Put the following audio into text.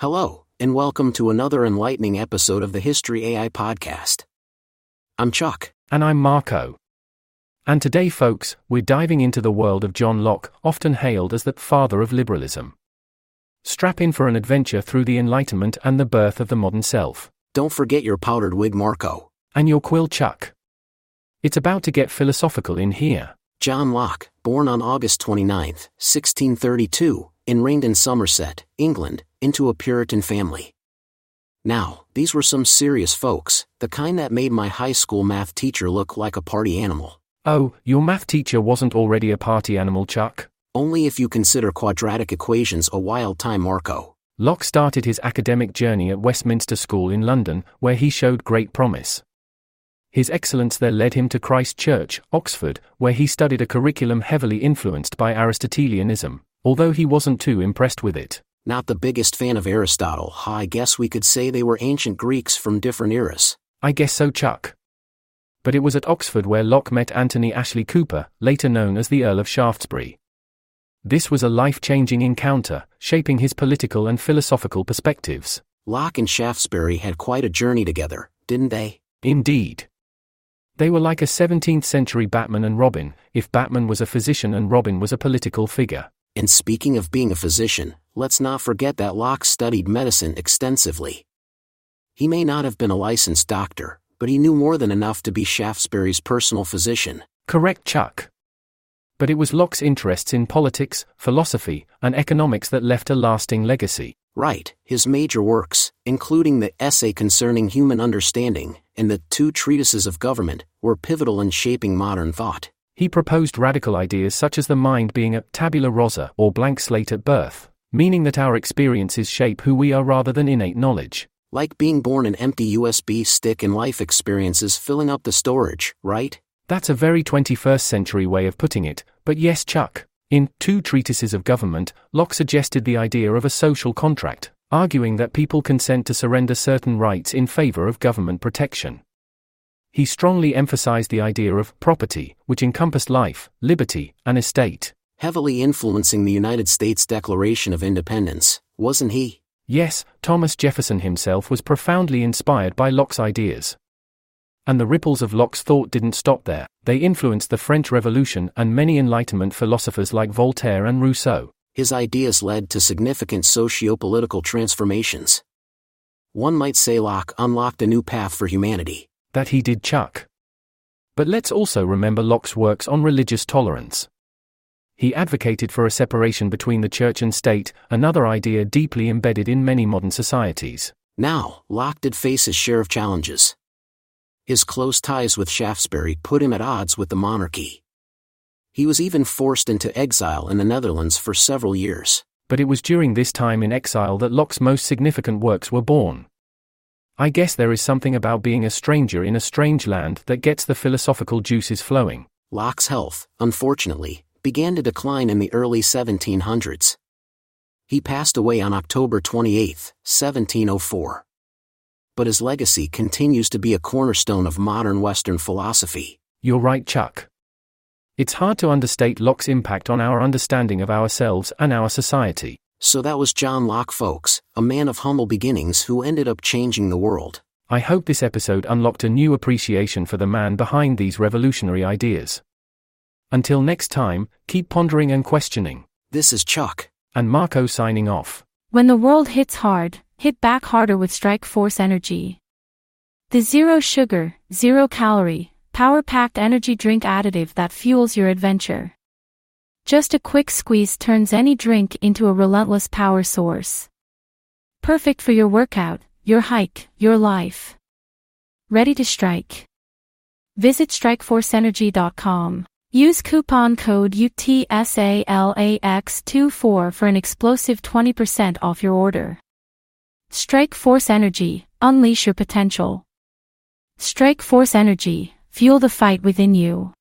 Hello, and welcome to another enlightening episode of the History AI podcast. I'm Chuck. And I'm Marco. And today, folks, we're diving into the world of John Locke, often hailed as the father of liberalism. Strap in for an adventure through the Enlightenment and the birth of the modern self. Don't forget your powdered wig, Marco. And your quill, Chuck. It's about to get philosophical in here. John Locke, born on August 29, 1632, and Wrington in Somerset, England, into a Puritan family. Now, these were some serious folks, the kind that made my high school math teacher look like a party animal. Oh, your math teacher wasn't already a party animal, Chuck? Only if you consider quadratic equations a wild time, Marco. Locke started his academic journey at Westminster School in London, where he showed great promise. His excellence there led him to Christ Church, Oxford, where he studied a curriculum heavily influenced by Aristotelianism, although he wasn't too impressed with it. Not the biggest fan of Aristotle, I guess we could say they were ancient Greeks from different eras. I guess so, Chuck. But it was at Oxford where Locke met Anthony Ashley Cooper, later known as the Earl of Shaftesbury. This was a life changing encounter, shaping his political and philosophical perspectives. Locke and Shaftesbury had quite a journey together, didn't they? Indeed. They were like a 17th century Batman and Robin, if Batman was a physician and Robin was a political figure. And speaking of being a physician, let's not forget that Locke studied medicine extensively. He may not have been a licensed doctor, but he knew more than enough to be Shaftesbury's personal physician. Correct, Chuck. But it was Locke's interests in politics, philosophy, and economics that left a lasting legacy. Right, his major works, including the Essay Concerning Human Understanding and the Two Treatises of Government, were pivotal in shaping modern thought. He proposed radical ideas such as the mind being a tabula rasa or blank slate at birth, meaning that our experiences shape who we are rather than innate knowledge. Like being born an empty USB stick and life experiences filling up the storage, right? That's a very 21st century way of putting it, but yes, Chuck. In Two Treatises of Government, Locke suggested the idea of a social contract, arguing that people consent to surrender certain rights in favor of government protection. He strongly emphasized the idea of property, which encompassed life, liberty, and estate. Heavily influencing the United States Declaration of Independence, wasn't he? Yes, Thomas Jefferson himself was profoundly inspired by Locke's ideas. And the ripples of Locke's thought didn't stop there, they influenced the French Revolution and many Enlightenment philosophers like Voltaire and Rousseau. His ideas led to significant socio political transformations. One might say Locke unlocked a new path for humanity. That he did, Chuck. But let's also remember Locke's works on religious tolerance. He advocated for a separation between the church and state, another idea deeply embedded in many modern societies. Now, Locke did face his share of challenges. His close ties with Shaftesbury put him at odds with the monarchy. He was even forced into exile in the Netherlands for several years. But it was during this time in exile that Locke's most significant works were born. I guess there is something about being a stranger in a strange land that gets the philosophical juices flowing. Locke's health, unfortunately, began to decline in the early 1700s. He passed away on October 28, 1704. But his legacy continues to be a cornerstone of modern Western philosophy. You're right, Chuck. It's hard to understate Locke's impact on our understanding of ourselves and our society. So that was John Locke, folks, a man of humble beginnings who ended up changing the world. I hope this episode unlocked a new appreciation for the man behind these revolutionary ideas. Until next time, keep pondering and questioning. This is Chuck. And Marco signing off. When the world hits hard, hit back harder with Strike Force Energy. The zero sugar, zero calorie, power packed energy drink additive that fuels your adventure. Just a quick squeeze turns any drink into a relentless power source. Perfect for your workout, your hike, your life. Ready to strike. Visit strikeforceenergy.com. Use coupon code UTSALAX24 for an explosive 20% off your order. Strike Force Energy, unleash your potential. Strike Force Energy, fuel the fight within you.